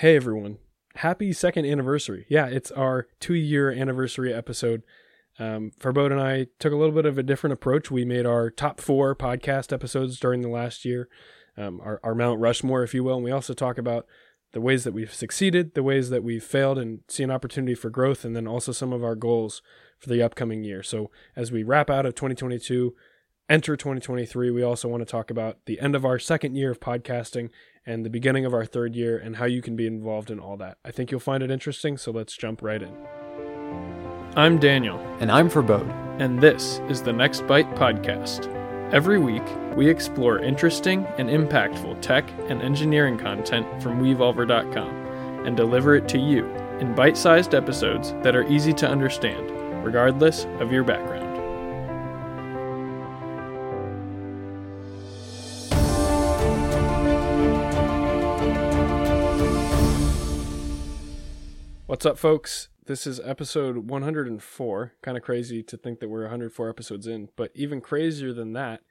Hey everyone, happy second anniversary. Yeah, it's our two year anniversary episode. Um, Farbod and I took a little bit of a different approach. We made our top four podcast episodes during the last year, um, our, our Mount Rushmore, if you will. And we also talk about the ways that we've succeeded, the ways that we've failed, and see an opportunity for growth, and then also some of our goals for the upcoming year. So as we wrap out of 2022, enter 2023, we also want to talk about the end of our second year of podcasting and the beginning of our third year and how you can be involved in all that. I think you'll find it interesting, so let's jump right in. I'm Daniel, And I'm Farbod. and this is the NextByte podcast. Every week, we explore interesting and impactful tech and engineering content from Wevolver.com and deliver it to you in bite sized episodes that are easy to understand, regardless of your background. What's up, folks? This is episode 104. Kind of crazy to think that we're 104 episodes in, but even crazier than that,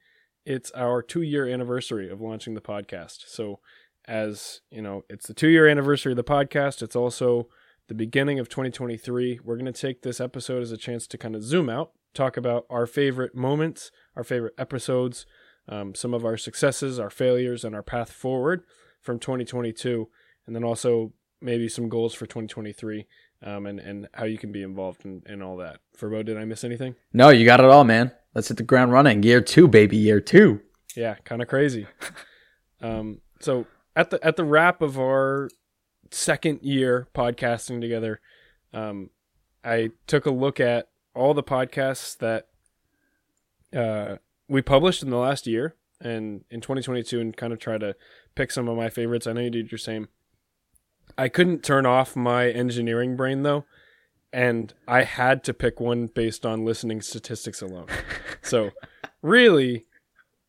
it's our two year anniversary of launching the podcast. So, as you know, it's the two year anniversary of the podcast. It's also the beginning of 2023. We're going to take this episode as a chance to kind of zoom out, talk about our favorite moments, our favorite episodes, um, some of our successes, our failures, and our path forward from 2022, and then also maybe some goals for 2023 um, and, and how you can be involved in, in all that. Farbod, did I miss anything? No, you got it all, man. Let's hit the ground running. Year two, baby. Year two. Yeah, kind of crazy. um, so at the at the wrap of our second year podcasting together, um, I took a look at all the podcasts that uh, we published in the last year and in 2022 and kind of try to pick some of my favorites. I know you did your same. I couldn't turn off my engineering brain though, and I had to pick one based on listening statistics alone. so, really,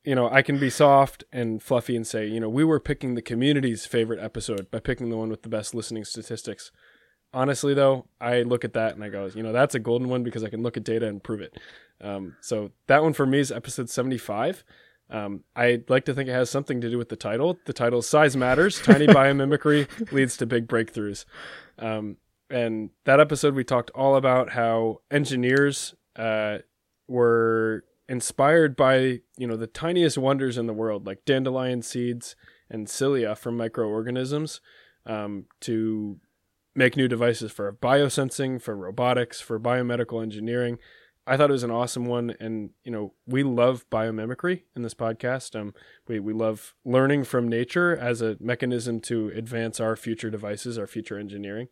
you know, I can be soft and fluffy and say, you know, we were picking the community's favorite episode by picking the one with the best listening statistics. Honestly, though, I look at that and I go, you know, that's a golden one because I can look at data and prove it. Um, so that one for me is episode 75. Um, I'd like to think it has something to do with the title. The title Size Matters Tiny Biomimicry Leads to Big Breakthroughs. Um, and that episode, we talked all about how engineers uh, were inspired by you know the tiniest wonders in the world, like dandelion seeds and cilia from microorganisms, um, to make new devices for biosensing, for robotics, for biomedical engineering. I thought it was an awesome one, and you know we love biomimicry in this podcast. Um, we we love learning from nature as a mechanism to advance our future devices, our future engineering,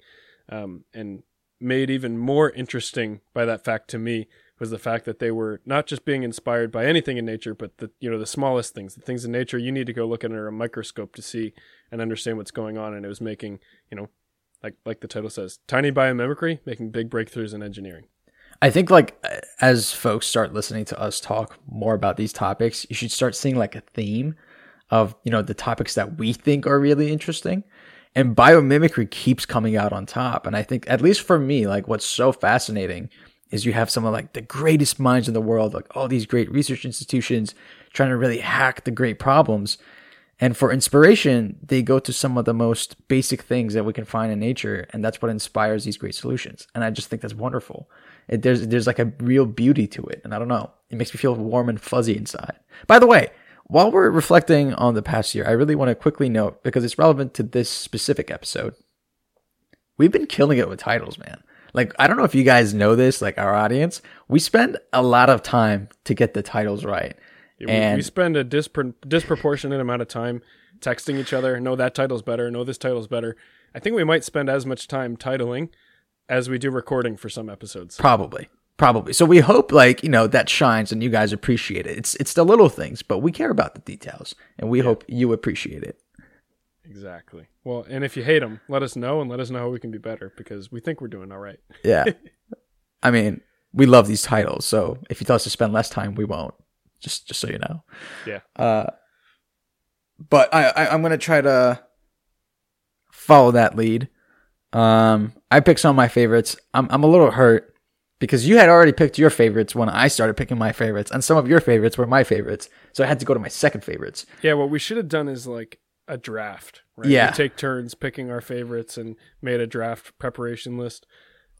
um, and made even more interesting by that fact to me was the fact that they were not just being inspired by anything in nature, but the you know the smallest things, the things in nature you need to go look under a microscope to see and understand what's going on. And it was making you know, like like the title says, tiny biomimicry, making big breakthroughs in engineering. I think like as folks start listening to us talk more about these topics, you should start seeing like a theme of, you know, the topics that we think are really interesting. And biomimicry keeps coming out on top. And I think at least for me, like what's so fascinating is you have some of like the greatest minds in the world, like all these great research institutions trying to really hack the great problems. And for inspiration, they go to some of the most basic things that we can find in nature, and that's what inspires these great solutions. And I just think that's wonderful. It, there's there's like a real beauty to it, and I don't know, it makes me feel warm and fuzzy inside. By the way, while we're reflecting on the past year, I really want to quickly note because it's relevant to this specific episode. We've been killing it with titles, man. Like I don't know if you guys know this, like our audience, we spend a lot of time to get the titles right. Yeah, we, And- we spend a dispro- disproportionate amount of time texting each other. No, that title's better. No, this title's better. I think we might spend as much time titling as we do recording for some episodes. Probably. Probably. So we hope like, you know, that shines and you guys appreciate it. It's it's the little things, but we care about the details and we hope you appreciate it. Exactly. Well, and if you hate them, let us know and let us know how we can be better because we think we're doing all right. Yeah. I mean, we love these titles, so if you tell us to spend less time, we won't. Just just so you know. Yeah. Uh but I, I I'm gonna try to follow that lead. Um I picked some of my favorites. I'm I'm a little hurt because you had already picked your favorites when I started picking my favorites, and some of your favorites were my favorites. So I had to go to my second favorites. Yeah, what we should have done is like a draft. Right? Yeah. we take turns picking our favorites and made a draft preparation list.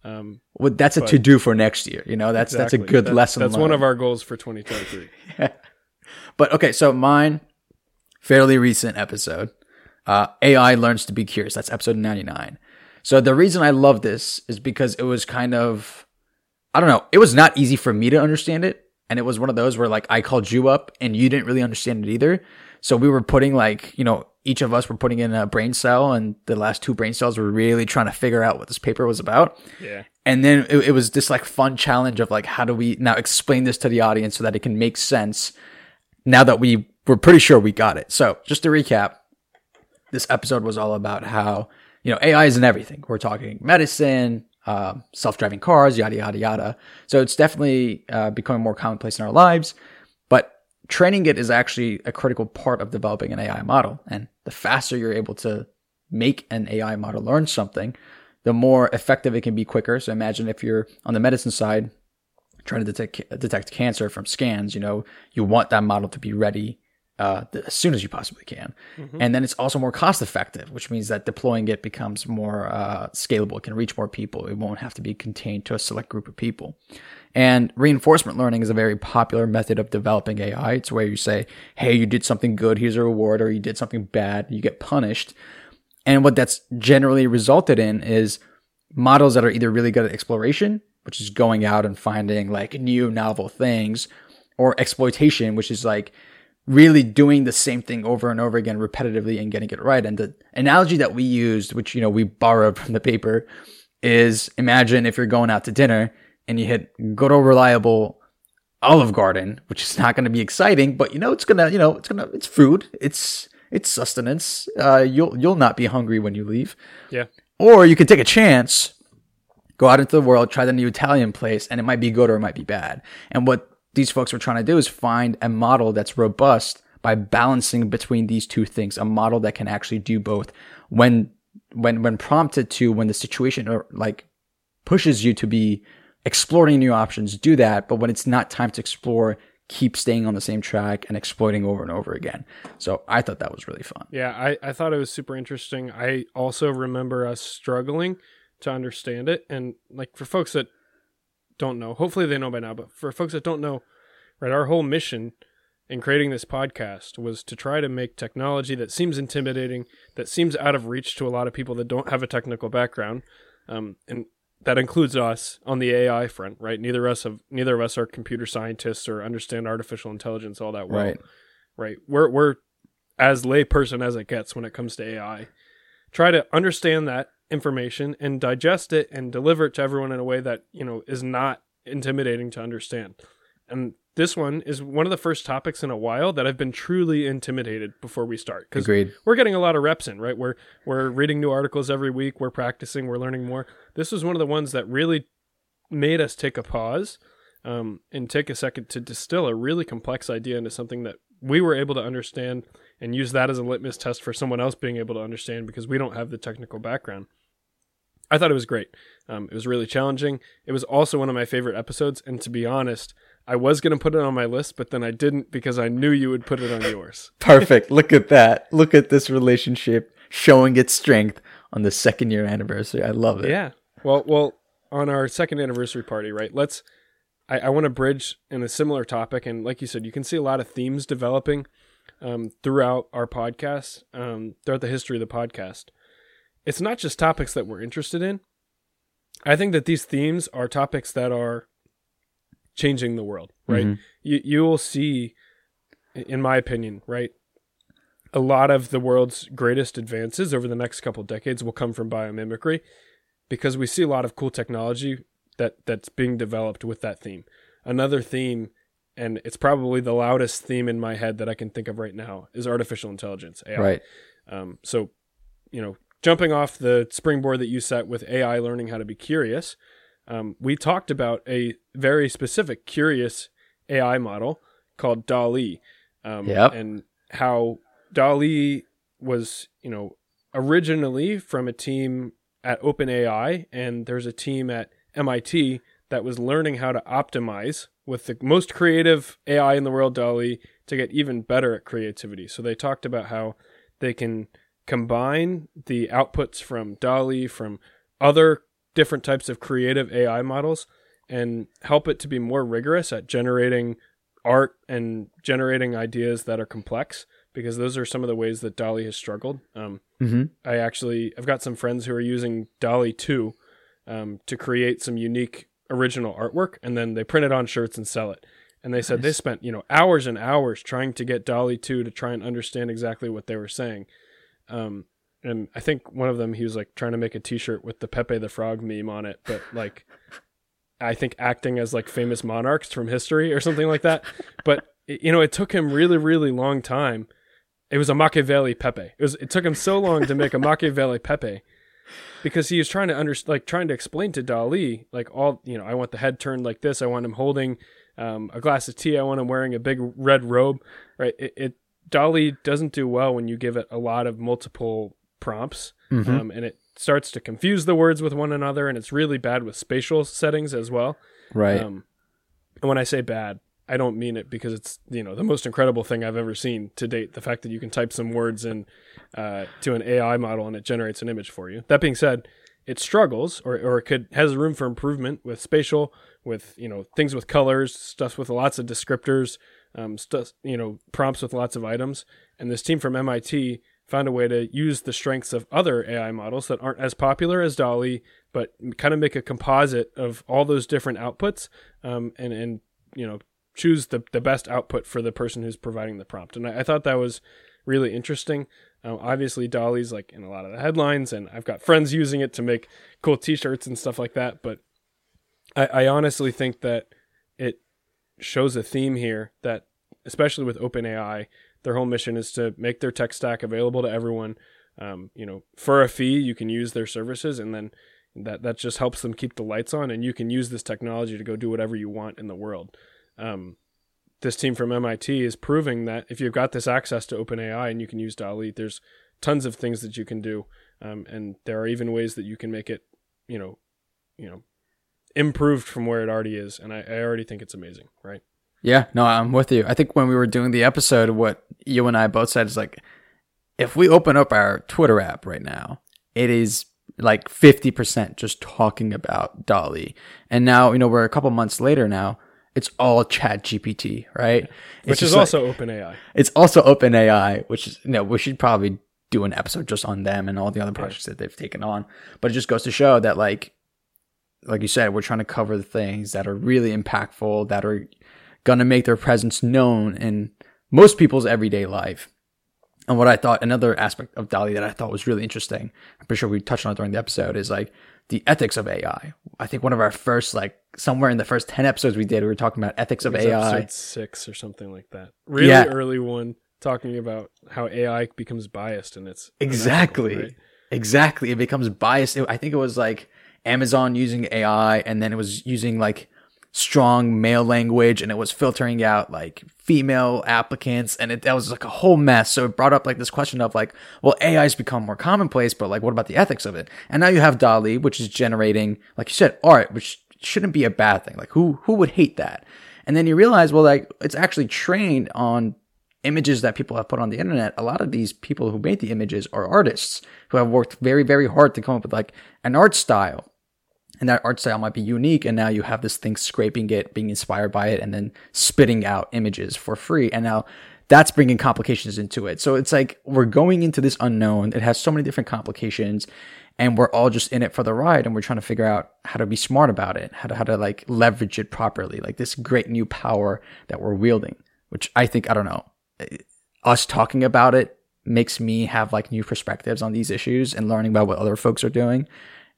Um, Well, that's a to do for next year. You know, that's that's a good That- lesson. That's one of our goals for 2023. But okay, so mine, fairly recent episode. Uh, AI learns to be curious. That's episode 99. So the reason I love this is because it was kind of, I don't know, it was not easy for me to understand it. And it was one of those where like I called you up and you didn't really understand it either. So we were putting like, you know, each of us were putting in a brain cell and the last two brain cells were really trying to figure out what this paper was about. yeah, And then it, it was this like fun challenge of like, how do we now explain this to the audience so that it can make sense now that we were pretty sure we got it. So just to recap, this episode was all about how, you know, AI is in everything. We're talking medicine, uh, self-driving cars, yada, yada, yada. So it's definitely uh, becoming more commonplace in our lives, but training it is actually a critical part of developing an AI model. And the faster you're able to make an AI model learn something, the more effective it can be quicker. So imagine if you're on the medicine side trying to detect detect cancer from scans, you know, you want that model to be ready uh, as soon as you possibly can. And then it's also more cost effective, which means that deploying it becomes more uh, scalable. It can reach more people. It won't have to be contained to a select group of people. And reinforcement learning is a very popular method of developing AI. It's where you say, hey, you did something good, here's a reward, or you did something bad, you get punished. And what that's generally resulted in is models that are either really good at exploration, which is going out and finding like new novel things, or exploitation, which is like really doing the same thing over and over again repetitively and getting it right. And the analogy that we used, which you know we borrowed from the paper, is imagine if you're going out to dinner and you hit good old reliable Olive Garden, which is not going to be exciting, but you know it's gonna, you know, it's gonna, it's food, it's it's sustenance. Uh, you'll you'll not be hungry when you leave. yeah, Or you could take a chance, go out into the world, try the new Italian place, and it might be good or it might be bad. And what these folks were trying to do is find a model that's robust by balancing between these two things, a model that can actually do both when when when prompted to, when the situation or like pushes you to be exploring new options, do that. But when it's not time to explore, keep staying on the same track and exploiting over and over again. So I thought that was really fun. yeah. I I thought it was super interesting. I also remember us struggling to understand it, and like for folks that don't know, hopefully they know by now, but for folks that don't know, right, our whole mission in creating this podcast was to try to make technology that seems intimidating, that seems out of reach to a lot of people that don't have a technical background, um, and that includes us on the AI front, right? Neither of us have neither of us are computer scientists or understand artificial intelligence all that well, Right. right? We're we're as layperson as it gets when it comes to AI. Try to understand that information and digest it and deliver it to everyone in a way that you know is not intimidating to understand. And this one is one of the first topics in a while that I've been truly intimidated before we start because we're getting a lot of reps in, right? We're we're reading new articles every week, we're practicing, we're learning more. This was one of the ones that really made us take a pause um, and take a second to distill a really complex idea into something that we were able to understand and use that as a litmus test for someone else being able to understand because we don't have the technical background. I thought it was great. Um, it was really challenging. It was also one of my favorite episodes, and to be honest, I was going to put it on my list, but then I didn't because I knew you would put it on yours. Perfect. Look at that. Look at this relationship showing its strength on the second year anniversary. I love it. Yeah. Well, well, on our second anniversary party, right? Let's. I, I want to bridge in a similar topic, and like you said, you can see a lot of themes developing um, throughout our podcast, um, throughout the history of the podcast. It's not just topics that we're interested in. I think that these themes are topics that are changing the world, right? Mhm. You you will see, in my opinion, right, a lot of the world's greatest advances over the next couple decades will come from biomimicry because we see a lot of cool technology that that's being developed with that theme. Another theme and it's probably the loudest theme in my head that I can think of right now is artificial intelligence, AI. Right. Um, so, you know, jumping off the springboard that you set with AI learning how to be curious, um, we talked about a very specific curious AI model called DALL-E, um, Yep. and how DALL-E was, you know, originally from a team at OpenAI, and there's a team at MIT that was learning how to optimize with the most creative AI in the world, DALL-E, to get even better at creativity. So they talked about how they can combine the outputs from DALL-E, from other different types of creative AI models, and help it to be more rigorous at generating art and generating ideas that are complex because those are some of the ways that DALL-E has struggled. Um, Mm-hmm. I actually I've got some friends who are using DALL-E 2 um, to create some unique original artwork, and then they print it on shirts and sell it. And they said they spent you know hours and hours trying to get DALL-E 2 to try and understand exactly what they were saying. Um, and I think one of them he was like trying to make a T-shirt with the Pepe the Frog meme on it, but like I think acting as like famous monarchs from history or something like that. But you know, it took him really, really long time. It was a Machiavelli Pepe. It was. It took him so long to make a Machiavelli Pepe because he was trying to under like trying to explain to DALL-E like all you know. I want the head turned like this. I want him holding um, a glass of tea. I want him wearing a big red robe. Right. It, it DALL-E doesn't do well when you give it a lot of multiple prompts Mhm. um, and it starts to confuse the words with one another, and it's really bad with spatial settings as well. right. Um, and when I say bad, I don't mean it because it's you know the most incredible thing I've ever seen to date. The fact that you can type some words in uh, to an AI model and it generates an image for you. That being said, it struggles or or it could has room for improvement with spatial, with you know things with colors, stuff with lots of descriptors, um, you know prompts with lots of items. And this team from MIT found a way to use the strengths of other AI models that aren't as popular as DALL-E, but kind of make a composite of all those different outputs, um, and and you know choose the the best output for the person who's providing the prompt. And I, I thought that was really interesting. Um, obviously, DALL-E's like in a lot of the headlines, and I've got friends using it to make cool T-shirts and stuff like that. But I, I honestly think that shows a theme here that, especially with OpenAI, their whole mission is to make their tech stack available to everyone. Um, you know, for a fee, you can use their services, and then that that just helps them keep the lights on, and you can use this technology to go do whatever you want in the world. Um, this team from MIT is proving that if you've got this access to OpenAI and you can use DALL-E, there's tons of things that you can do, um, and there are even ways that you can make it, you know, you know, improved from where it already is. And I, I already think it's amazing, right? Yeah, no, I'm with you. I think when we were doing the episode, what you and I both said is like, if we open up our Twitter app right now, it is like 50% just talking about DALL-E. And now, you know, we're a couple months later now, it's all ChatGPT, right? It's Which is like- also OpenAI. it's also OpenAI, which is, you know, we should probably do an episode just on them and all the other projects that they've taken on. But it just goes to show that, like, like you said, we're trying to cover the things that are really impactful, that are going to make their presence known in most people's everyday life. And what I thought, another aspect of DALL-E that I thought was really interesting, I'm pretty sure we touched on it during the episode, is like the ethics of AI. I think one of our first, like, somewhere in the first 10 episodes we did, we were talking about ethics of AI. episode six or something like that. Really Yeah. early one talking about how AI becomes biased and it's Exactly. right? Exactly. It becomes biased. I think it was like Amazon using AI and then it was using like strong male language and it was filtering out like female applicants and it that was like a whole mess. So it brought up like this question of like, well, AI's become more commonplace, but like what about the ethics of it? And now you have DALL-E, which is generating, like you said, art, which shouldn't be a bad thing. Like who who would hate that? And then you realize, well, like it's actually trained on images that people have put on the internet, a lot of these people who made the images are artists who have worked very, very hard to come up with like an art style. And that art style might be unique. And now you have this thing scraping it, being inspired by it, and then spitting out images for free. And now that's bringing complications into it. So it's like we're going into this unknown. It has so many different complications. And we're all just in it for the ride. And we're trying to figure out how to be smart about it, how to, how to like leverage it properly. Like this great new power that we're wielding, which I think, I don't know, eh, us talking about it makes me have like new perspectives on these issues and learning about what other folks are doing.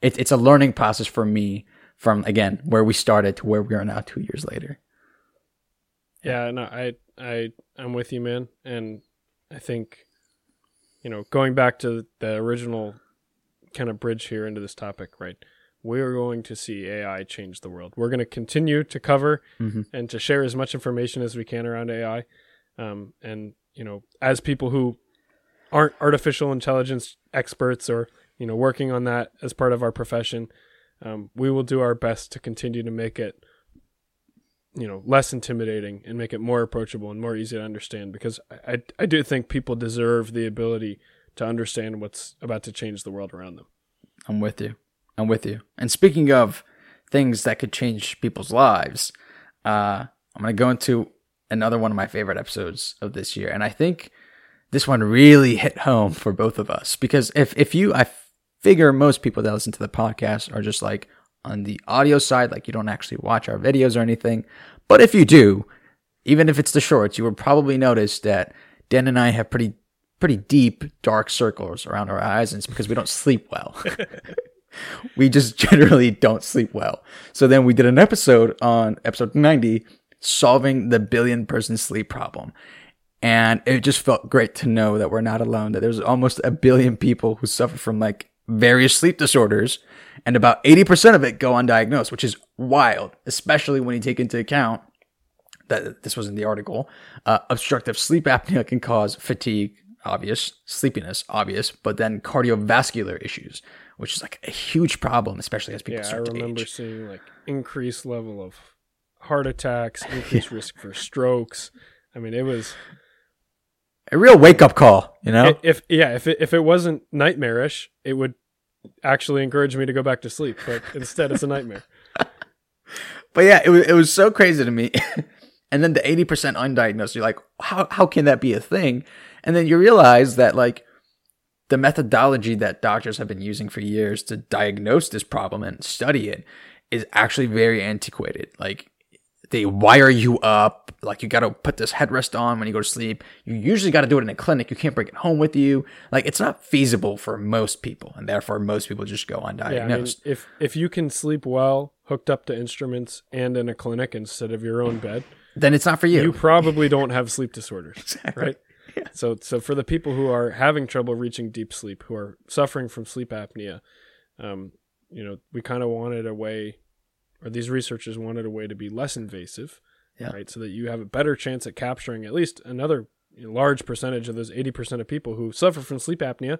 It, it's a learning process for me from again where we started to where we are now two years later. Yeah, no, I I I'm with you, man, and I think you know going back to the original kind of bridge here into this topic, right? We are going to see AI change the world. We're going to continue to cover Mhm. and to share as much information as we can around AI, um, and you know, as people who aren't artificial intelligence experts or you know working on that as part of our profession, um, we will do our best to continue to make it you know less intimidating and make it more approachable and more easy to understand because I, I, do think people deserve the ability to understand what's about to change the world around them. I'm with you. I'm with you. And speaking of things that could change people's lives, uh, I'm going to go into another one of my favorite episodes of this year. And I think this one really hit home for both of us because if, if you, I figure most people that listen to the podcast are just like on the audio side, like you don't actually watch our videos or anything. But if you do, even if it's the shorts, you will probably notice that Dan and I have pretty pretty deep dark circles around our eyes, and it's because we don't sleep well. we just generally don't sleep well. So then we did an episode on episode 90, solving the billion person sleep problem. And it just felt great to know that we're not alone, that there's almost a billion people who suffer from like various sleep disorders, and about 80% of it go undiagnosed, which is wild, especially when you take into account that this was in the article. Uh, obstructive sleep apnea can cause fatigue, obvious, sleepiness, obvious, but then cardiovascular issues, which is like a huge problem, especially as people Yeah, I start to remember seeing like increased level of heart attacks, increased risk for strokes. I mean, it was A real wake up call, you know? if yeah, if it, if it wasn't nightmarish, it would actually encourage me to go back to sleep. But instead, it's a nightmare. But yeah, it was it was so crazy to me. and then the eighty percent undiagnosed, you're like, how how can that be a thing? And then you realize that like the methodology that doctors have been using for years to diagnose this problem and study it is actually very antiquated. Like they wire you up, like you got to put this headrest on when you go to sleep. You usually got to do it in a clinic. You can't bring it home with you. Like it's not feasible for most people, and therefore most people just go undiagnosed. Yeah, I mean, if if you can sleep well, hooked up to instruments, and in a clinic instead of your own bed, then it's not for you. you probably don't have sleep disorders, right? So, so for the people who are having trouble reaching deep sleep, who are suffering from sleep apnea, um, you know, we kind of wanted a way, or these researchers wanted a way to be less invasive, Yeah. right? So that you have a better chance at capturing at least another large percentage of those eighty percent of people who suffer from sleep apnea,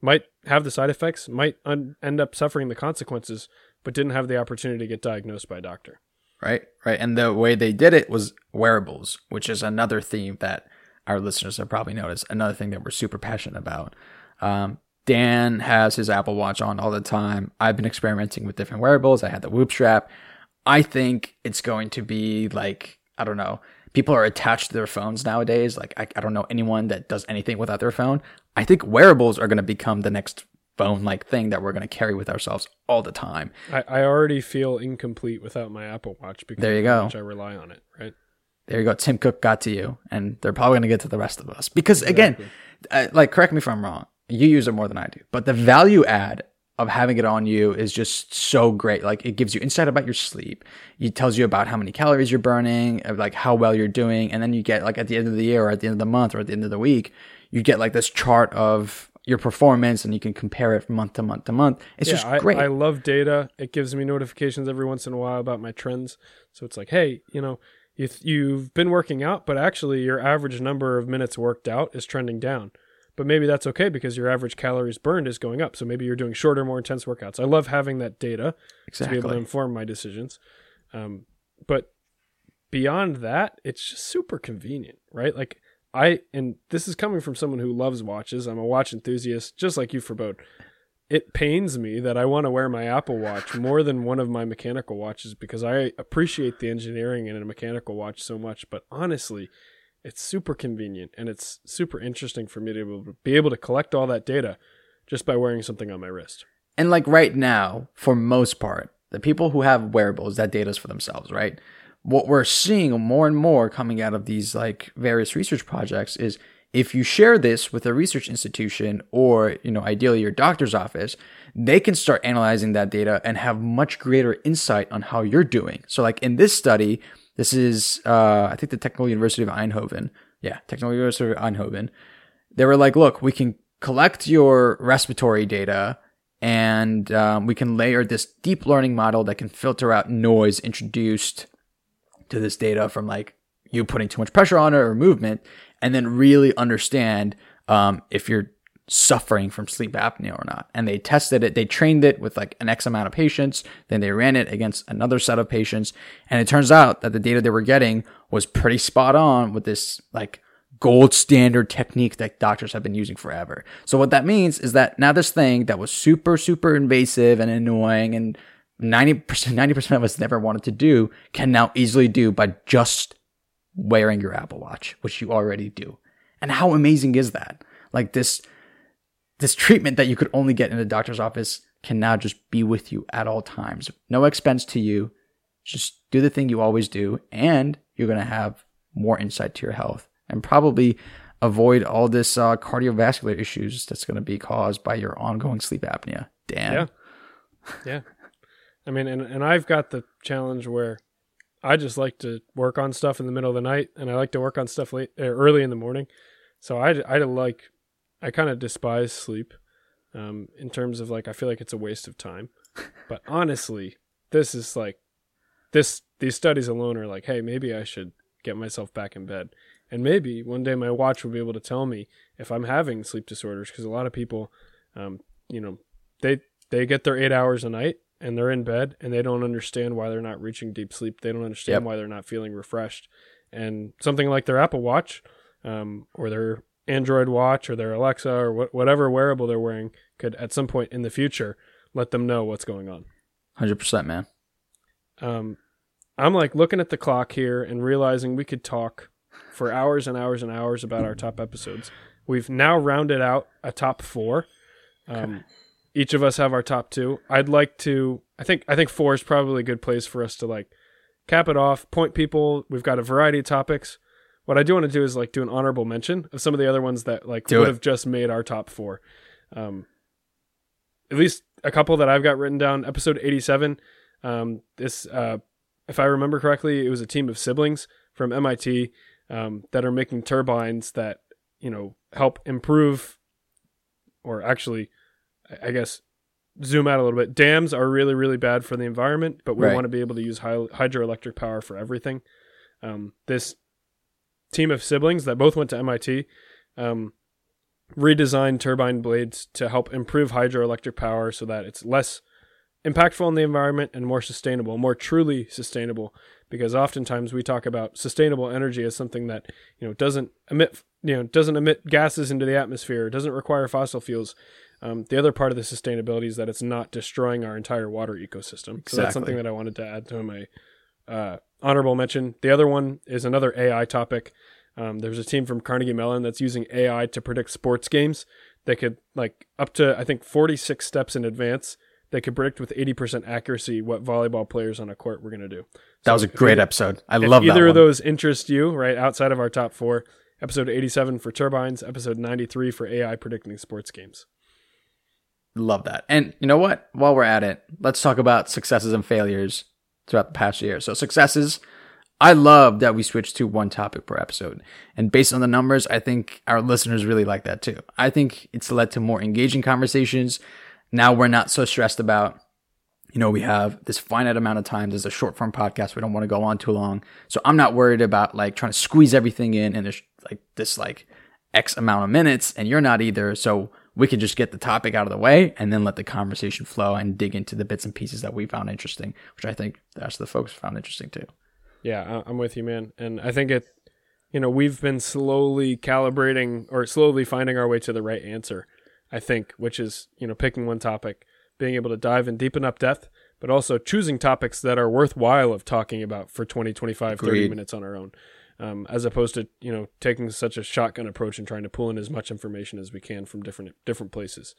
might have the side effects, might un- end up suffering the consequences, but didn't have the opportunity to get diagnosed by a doctor. right right and the way they did it was wearables which is another theme that our listeners have probably noticed another thing that we're super passionate about um, dan has his apple watch on all the time i've been experimenting with different wearables i had the whoop strap i think it's going to be like i don't know people are attached to their phones nowadays like i, I don't know anyone that does anything without their phone i think wearables are going to become the next phone like thing that we're going to carry with ourselves all the time I, I already feel incomplete without my Apple Watch because There you go. I rely on it, right? there you go. Tim Cook got to you, and they're probably going to get to the rest of us because again, uh, like correct me if I'm wrong. You use it more than I do, but the value add of having it on you is just so great. Like it gives you insight about your sleep. It tells you about how many calories you're burning, of like how well you're doing, and then you get like at the end of the year or at the end of the month or at the end of the week, you get like this chart of your performance, and you can compare it from month to month to month. It's just great. I love data. It gives me notifications every once in a while about my trends. So it's like, hey, you know, you you've been working out, but actually your average number of minutes worked out is trending down. But maybe that's okay because your average calories burned is going up. So maybe you're doing shorter, more intense workouts. I love having that data to be able to inform my decisions. Um, but beyond that, it's just super convenient, right? Like I, and this is coming from someone who loves watches. I'm a watch enthusiast, just like you, Farbod. It pains me that I want to wear my Apple Watch more than one of my mechanical watches because I appreciate the engineering in a mechanical watch so much. But honestly, it's super convenient and it's super interesting for me to be able to, collect all that data just by wearing something on my wrist. And like right now, for most part, the people who have wearables, that data's for themselves, right? What we're seeing more and more coming out of these like various research projects is if you share this with a research institution or, you know, ideally your doctor's office, they can start analyzing that data and have much greater insight on how you're doing. So like in this study, this is uh I think the Technical University of Eindhoven. Yeah, Technical University of Eindhoven. They were like, look, we can collect your respiratory data and um, we can layer this deep learning model that can filter out noise introduced to this data from like you putting too much pressure on it or movement and then really understand um, if you're suffering from sleep apnea or not. And they tested it, they trained it with like an X amount of patients, then they ran it against another set of patients. And it turns out that the data they were getting was pretty spot on with this like gold standard technique that doctors have been using forever. So what that means is that now this thing that was super, super invasive and annoying and 90%, 90% of us never wanted to do can now easily do by just wearing your Apple Watch, which you already do. And how amazing is that? Like this, this treatment that you could only get in a doctor's office can now just be with you at all times. No expense to you. Just do the thing you always do, and you're going to have more insight to your health and probably avoid all this uh, cardiovascular issues that's going to be caused by your ongoing sleep apnea. Damn. Yeah. Yeah. I mean, and, and I've got the challenge where I just like to work on stuff in the middle of the night and I like to work on stuff late uh, early in the morning. So I, I like, I kind of despise sleep um, in terms of like, I feel like it's a waste of time. But honestly, this is like, this, these studies alone are like, hey, maybe I should get myself back in bed. And maybe one day my watch will be able to tell me if I'm having sleep disorders because a lot of people, um, you know, they they get their eight hours a night and they're in bed and they don't understand why they're not reaching deep sleep. They don't understand Yep. why they're not feeling refreshed. And something like their Apple Watch, um, or their Android Watch, or their Alexa, or wh- whatever wearable they're wearing, could at some point in the future let them know what's going on. 100%, man. Um, I'm like looking at the clock here and realizing we could talk for hours and hours and hours about our top episodes. We've now rounded out a top four. Um, Each of us have our top two. I'd like to. I think. I think four is probably a good place for us to like cap it off. Point people. We've got a variety of topics. What I do want to do is like do an honorable mention of some of the other ones that like Do would it. have just made our top four. Um, at least a couple that I've got written down. Episode eighty-seven. Um, this, uh, if I remember correctly, it was a team of siblings from MIT um, that are making turbines that you know help improve, or actually, I- guess zoom out a little bit. Dams are really really bad for the environment, but we Right. want to be able to use hy- hydroelectric power for everything. Um, this team of siblings that both went to MIT um, redesigned turbine blades to help improve hydroelectric power so that it's less impactful on the environment and more sustainable, more truly sustainable. Because oftentimes we talk about sustainable energy as something that you know doesn't emit you know doesn't emit gases into the atmosphere, doesn't require fossil fuels. Um, the other part of the sustainability is that it's not destroying our entire water ecosystem. So that's something that I wanted to add to my uh, honorable mention. The other one is another AI topic. Um, there's a team from Carnegie Mellon that's using AI to predict sports games. They could like up to I think 46 steps in advance. They could predict with 80% accuracy what volleyball players on a court were going to do. That was a great episode. I love that. either of those interest you, right outside of our top four, episode 87 for turbines, episode 93 for AI predicting sports games. Love that. And you know what? While we're at it, let's talk about successes and failures throughout the past year. So successes, I love that we switched to one topic per episode. And based on the numbers, I think our listeners really like that too. I think it's led to more engaging conversations. Now we're not so stressed about, you know, we have this finite amount of time. There's a short form podcast. We don't want to go on too long. So I'm not worried about like trying to squeeze everything in and there's like this like X amount of minutes and you're not either. So we can just get the topic out of the way and then let the conversation flow and dig into the bits and pieces that we found interesting, which I think that's the folks found interesting too. Yeah, I'm with you, man. And I think it, you know, we've been slowly calibrating or slowly finding our way to the right answer. I think, which is you know picking one topic, being able to dive in deep enough depth, but also choosing topics that are worthwhile of talking about for 20, 25, 30 minutes on our own, um, as opposed to you know taking such a shotgun approach and trying to pull in as much information as we can from different different places.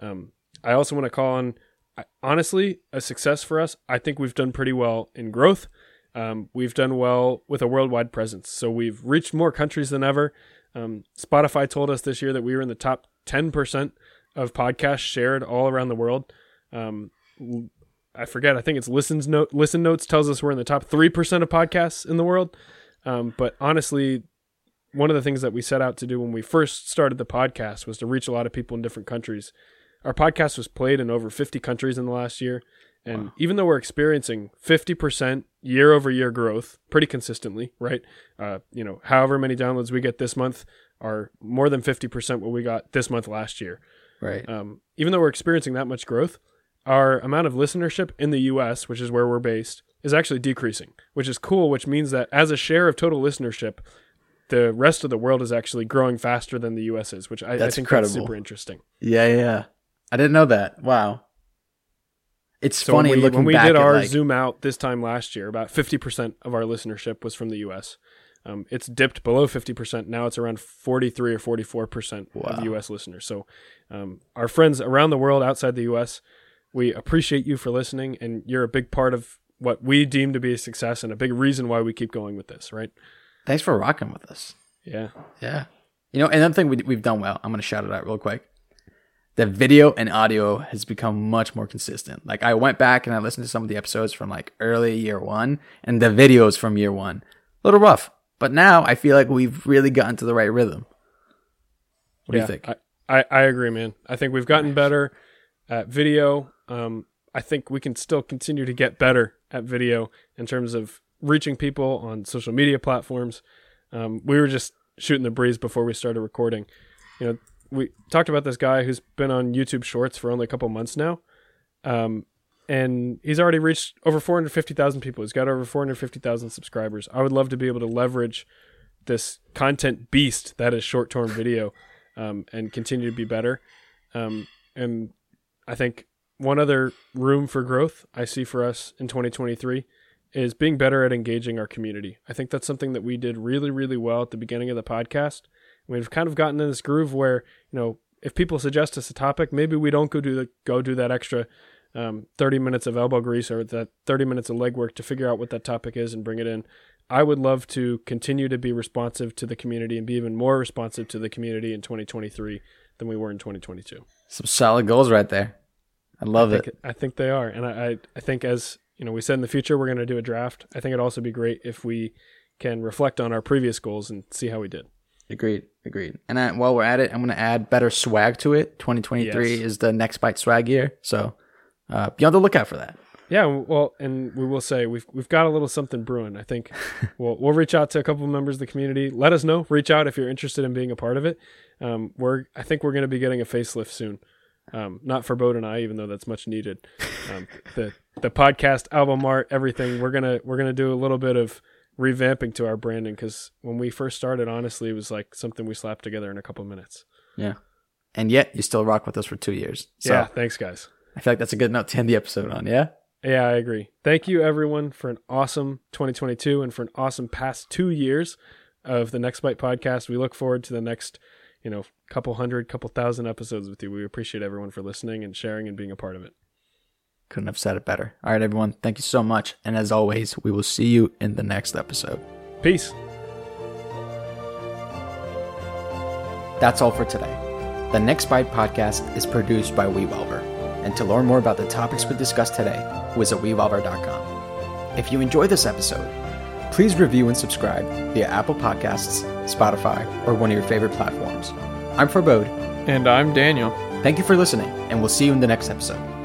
Um, I also want to call on, honestly, a success for us. I think we've done pretty well in growth. Um, we've done well with a worldwide presence. So we've reached more countries than ever. Um, Spotify told us this year that we were in the top 10% of podcasts shared all around the world. Um, I forget. I think it's listens note listen notes tells us we're in the top three percent of podcasts in the world. Um, but honestly, one of the things that we set out to do when we first started the podcast was to reach a lot of people in different countries. Our podcast was played in over 50 countries in the last year. And even though we're experiencing 50% year over year growth pretty consistently, right? Uh, you know, however many downloads we get this month, are more than 50% what we got this month last year. Right. Um, even though we're experiencing that much growth, our amount of listenership in the US, which is where we're based, is actually decreasing, which is cool, which means that as a share of total listenership, the rest of the world is actually growing faster than the US is, which I, I That's think incredible. that's super interesting. Yeah, yeah, yeah. I didn't know that. Wow. It's So funny when we, looking when we did at our like, zoom out this time last year, about 50% of our listenership was from the US. Um, it's dipped below 50%. Now it's around 43 or 44% Wow. of US listeners. So um, our friends around the world outside the US, we appreciate you for listening, and you're a big part of what we deem to be a success and a big reason why we keep going with this, right? thanks for rocking with us. Yeah. Yeah. You know, another thing we, we've done well, I'm going to shout it out real quick. The video and audio has become much more consistent. Like I went back and I listened to some of the episodes from like early year one and the videos from year one. A little rough, but now I feel like we've really gotten to the right rhythm. What do you think? I, I, I agree, man. I think we've gotten better at video. Um, I think we can still continue to get better at video in terms of reaching people on social media platforms. Um, we were just shooting the breeze before we started recording. You know, we talked about this guy who's been on YouTube Shorts for only a couple months now, um, and he's already reached over 450,000 people. He's got over 450,000 subscribers. I would love to be able to leverage this content beast that is short term video um, and continue to be better. Um, and I think one other room for growth I see for us in 2023 is being better at engaging our community. I think that's something that we did really, really well at the beginning of the podcast. We've kind of gotten in this groove where, you know, if people suggest us a topic, maybe we don't go do the, go do that extra um, 30 minutes of elbow grease or that 30 minutes of legwork to figure out what that topic is and bring it in. I would love to continue to be responsive to the community and be even more responsive to the community in 2023 than we were in 2022. Some solid goals right there. I love I it. I think they are, and I, I, I think as you know, we said in the future we're going to do a draft. I think it'd also be great if we can reflect on our previous goals and see how we did. Agreed. Agreed. And I, while we're at it, I'm going to add better swag to it. 2023 Yes. is the next bite swag year. So uh, be on the lookout for that. Yeah, well, and we will say we've we've got a little something brewing. I think we'll we'll reach out to a couple of members of the community. Let us know. Reach out if you're interested in being a part of it. Um, we're I think we're going to be getting a facelift soon. Um, not Farbod and I, even though that's much needed. Um, the the podcast, album art, everything. We're gonna we're gonna do a little bit of revamping to our branding because when we first started, honestly, it was like something we slapped together in a couple minutes. Yeah. And yet you still rock with us for two years. So yeah, thanks, guys. I feel like that's a good note to end the episode on. Yeah. Yeah, I agree. Thank you, everyone, for an awesome 2022 and for an awesome past two years of the NextByte podcast. We look forward to the next, you know, couple hundred, couple thousand episodes with you. We appreciate everyone for listening and sharing and being a part of it. Couldn't have said it better. All right, everyone. Thank you so much. And as always, we will see you in the next episode. Peace. That's all for today. The NextByte podcast is produced by Wevolver. And to learn more about the topics we discussed today, visit Wevolver.com. If you enjoy this episode, please review and subscribe via Apple Podcasts, Spotify, or one of your favorite platforms. I'm Farbod. And I'm Daniel. Thank you for listening, and we'll see you in the next episode.